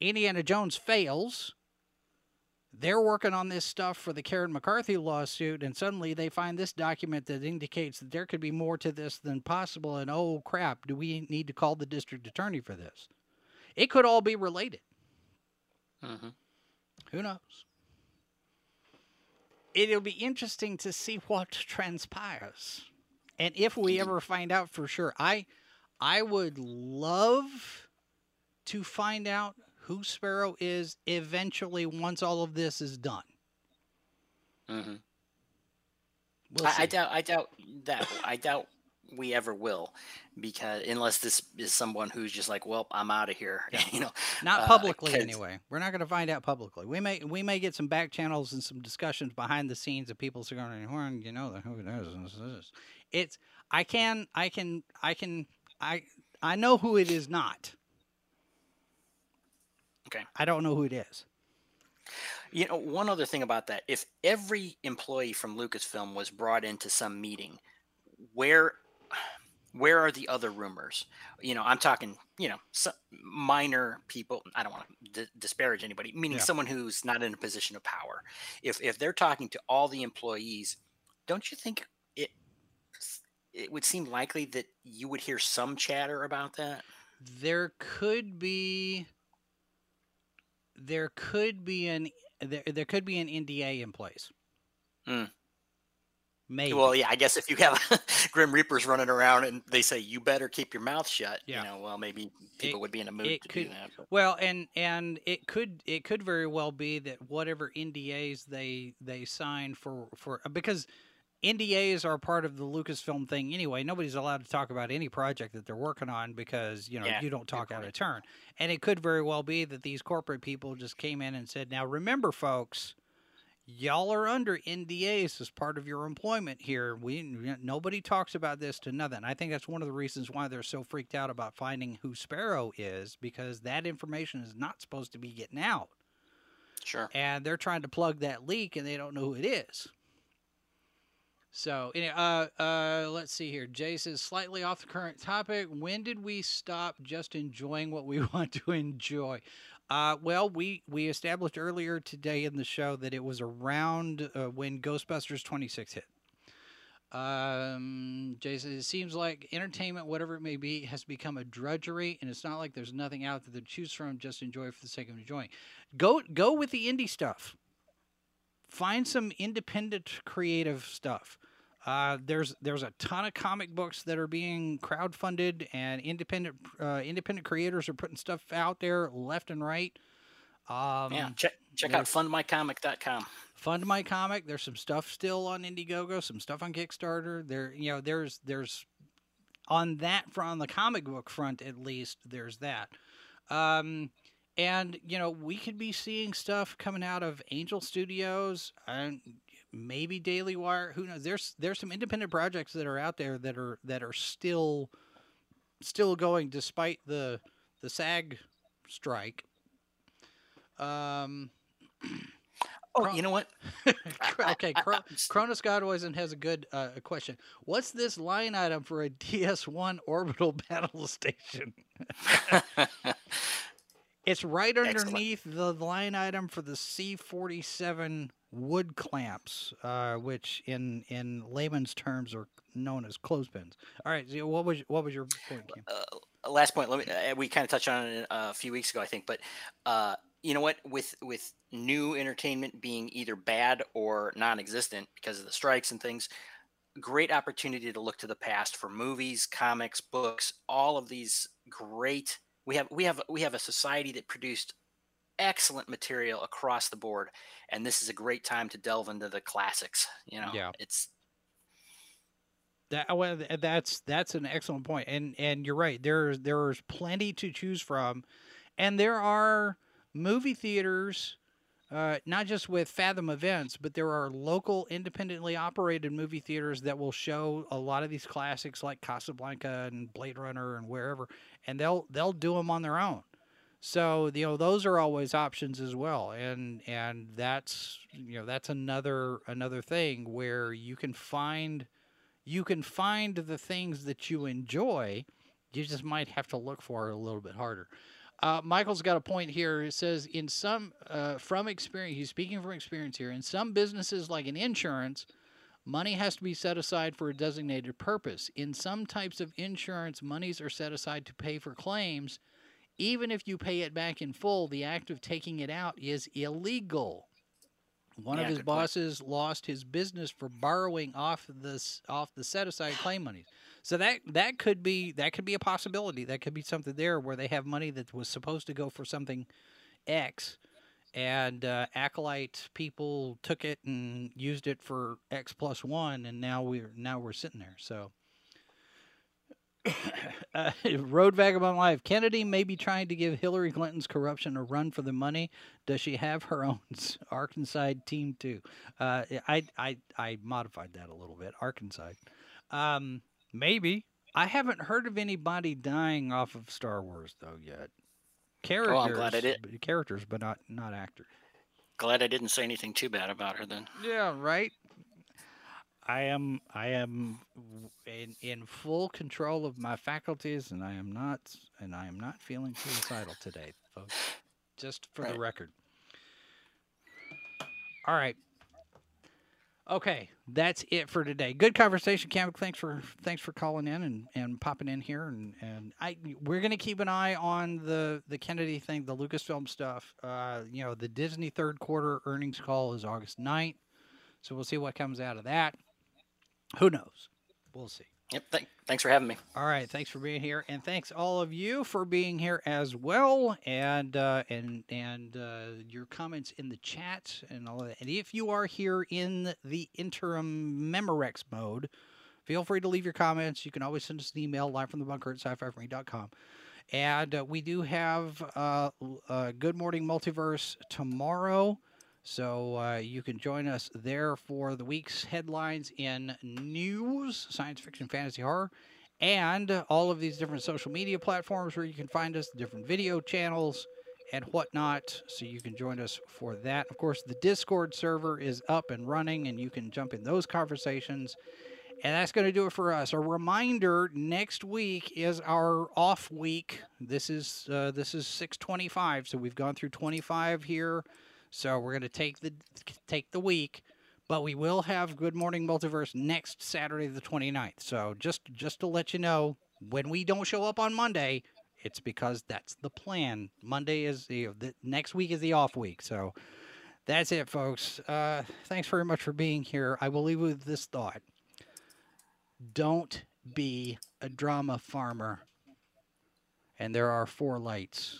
Indiana Jones fails. They're working on this stuff for the Karen McCarthy lawsuit, and suddenly they find this document that indicates that there could be more to this than possible. And oh crap, do we need to call the district attorney for this? It could all be related. hmm Who knows? It'll be interesting to see what transpires. And if we ever find out for sure, I I would love to find out who Sparrow is eventually once all of this is done. Mm-hmm. We'll I, I doubt. I doubt that. I doubt we ever will, because unless this is someone who's just like, well, I'm out of here. you know, Not uh, anyway. We're not going to find out publicly. We may we may get some back channels and some discussions behind the scenes of people saying, "Well, you know who it is." this. It's I can I can I can I I know who it is not. Okay. I don't know who it is. You know, one other thing about that: if every employee from Lucasfilm was brought into some meeting, where where are the other rumors? You know, I'm talking, you know, minor people. I don't want to d- disparage anybody, meaning yeah. someone who's not in a position of power. If if they're talking to all the employees, don't you think it it would seem likely that you would hear some chatter about that? There could be there could be an there, there could be an NDA in place. Mm. Maybe. Well, yeah, I guess if you have Grim Reapers running around and they say you better keep your mouth shut, yeah. you know, well, maybe people it, would be in a mood to could, do that. But. Well, and and it could it could very well be that whatever NDAs they they sign for for uh, because NDAs are part of the Lucasfilm thing anyway. Nobody's allowed to talk about any project that they're working on because you know yeah, you don't talk out of turn. And it could very well be that these corporate people just came in and said, "Now remember, folks." Y'all are under NDAs as part of your employment here. We nobody talks about this to nothing. I think that's one of the reasons why they're so freaked out about finding who Sparrow is because that information is not supposed to be getting out. Sure. And they're trying to plug that leak and they don't know who it is. So, uh, uh, let's see here. Jay says slightly off the current topic. When did we stop just enjoying what we want to enjoy? Uh, well, we we established earlier today in the show that it was around uh, when Ghostbusters 26 hit. Um, Jason, it seems like entertainment, whatever it may be, has become a drudgery, and it's not like there's nothing out there to choose from. Just enjoy for the sake of enjoying. Go go with the indie stuff. Find some independent creative stuff. Uh, there's there's a ton of comic books that are being crowdfunded, and independent uh, independent creators are putting stuff out there left and right. Um, yeah, check check out fundmycomic.com. Fund my comic. There's some stuff still on Indiegogo, some stuff on Kickstarter. There, you know, there's there's on that front, on the comic book front at least, there's that. Um, and you know, we could be seeing stuff coming out of Angel Studios. and maybe Daily Wire. Who knows? There's there's some independent projects that are out there that are that are still still going despite the the SAG strike. Um. Oh, you know what? okay, Cronus Godwisen has a good uh, question. What's this line item for a DS1 orbital battle station? it's right underneath Excellent. the line item for the C47 wood clamps, uh, which in in layman's terms are known as clothespins. All right, what was what was your point? Uh, last point. Let me. Uh, we kind of touched on it uh, a few weeks ago, I think, but uh, you know what? With with new entertainment being either bad or non-existent because of the strikes and things, great opportunity to look to the past for movies, comics, books, all of these great. We have we have we have a society that produced excellent material across the board, and this is a great time to delve into the classics. You know, yeah. it's that well, that's that's an excellent point, and and you're right. There's there's plenty to choose from, and there are movie theaters. Uh, not just with Fathom events, but there are local, independently operated movie theaters that will show a lot of these classics like Casablanca and Blade Runner and wherever, and they'll they'll do them on their own. So you know those are always options as well, and and that's you know that's another another thing where you can find you can find the things that you enjoy. You just might have to look for it a little bit harder. Uh, Michael's got a point here. It says in some uh, from experience, he's speaking from experience here. In some businesses, like in insurance, money has to be set aside for a designated purpose. In some types of insurance, monies are set aside to pay for claims even if you pay it back in full, the act of taking it out is illegal. One yeah, of his bosses point. lost his business for borrowing off this off the set aside claim monies. So that that could be that could be a possibility. That could be something there where they have money that was supposed to go for something X, and uh, acolyte people took it and used it for X plus one, and now we're now we're sitting there. So uh, Road Vagabond Live. Kennedy may be trying to give Hillary Clinton's corruption a run for the money. Does she have her own Arkansas team too? Uh, I, I I modified that a little bit. Arkansas. Um, maybe. I haven't heard of anybody dying off of Star Wars though yet. Characters, oh, I'm glad I did. Characters, but not not actors. Glad I didn't say anything too bad about her then. Yeah, right. I am I am in, in full control of my faculties, and I am not and I am not feeling suicidal today, folks. Just for right. the record. All right. Okay, that's it for today. Good conversation, Cam. Thanks for thanks for calling in and, and popping in here, and, and I we're gonna keep an eye on the the Kennedy thing, the Lucasfilm stuff. Uh, you know, the Disney third quarter earnings call is August 9th, so we'll see what comes out of that. Who knows? We'll see. Yep. Th- thanks for having me. All right. Thanks for being here, and thanks all of you for being here as well, and uh, and and uh, your comments in the chat and all of that. And if you are here in the interim Memorex mode, feel free to leave your comments. You can always send us an email live from the bunker at sci-fi And uh, we do have uh, uh, Good Morning Multiverse tomorrow. So uh, you can join us there for the week's headlines in news, science fiction, fantasy, horror, and all of these different social media platforms where you can find us, different video channels and whatnot. So you can join us for that. Of course, the Discord server is up and running, and you can jump in those conversations. And that's going to do it for us. A reminder: next week is our off week. This is uh, this is 625, so we've gone through 25 here so we're going to take the take the week, but we will have Good Morning Multiverse next Saturday the 29th. So just just to let you know, when we don't show up on Monday, it's because that's the plan. Monday is the, the next week is the off week. So that's it, folks. Uh, thanks very much for being here. I will leave with this thought: Don't be a drama farmer. And there are four lights.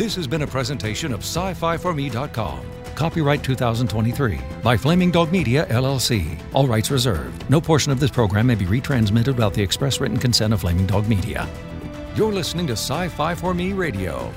This has been a presentation of sci-fi4me.com. Copyright 2023 by Flaming Dog Media, LLC. All rights reserved. No portion of this program may be retransmitted without the express written consent of Flaming Dog Media. You're listening to Sci-Fi for Me Radio.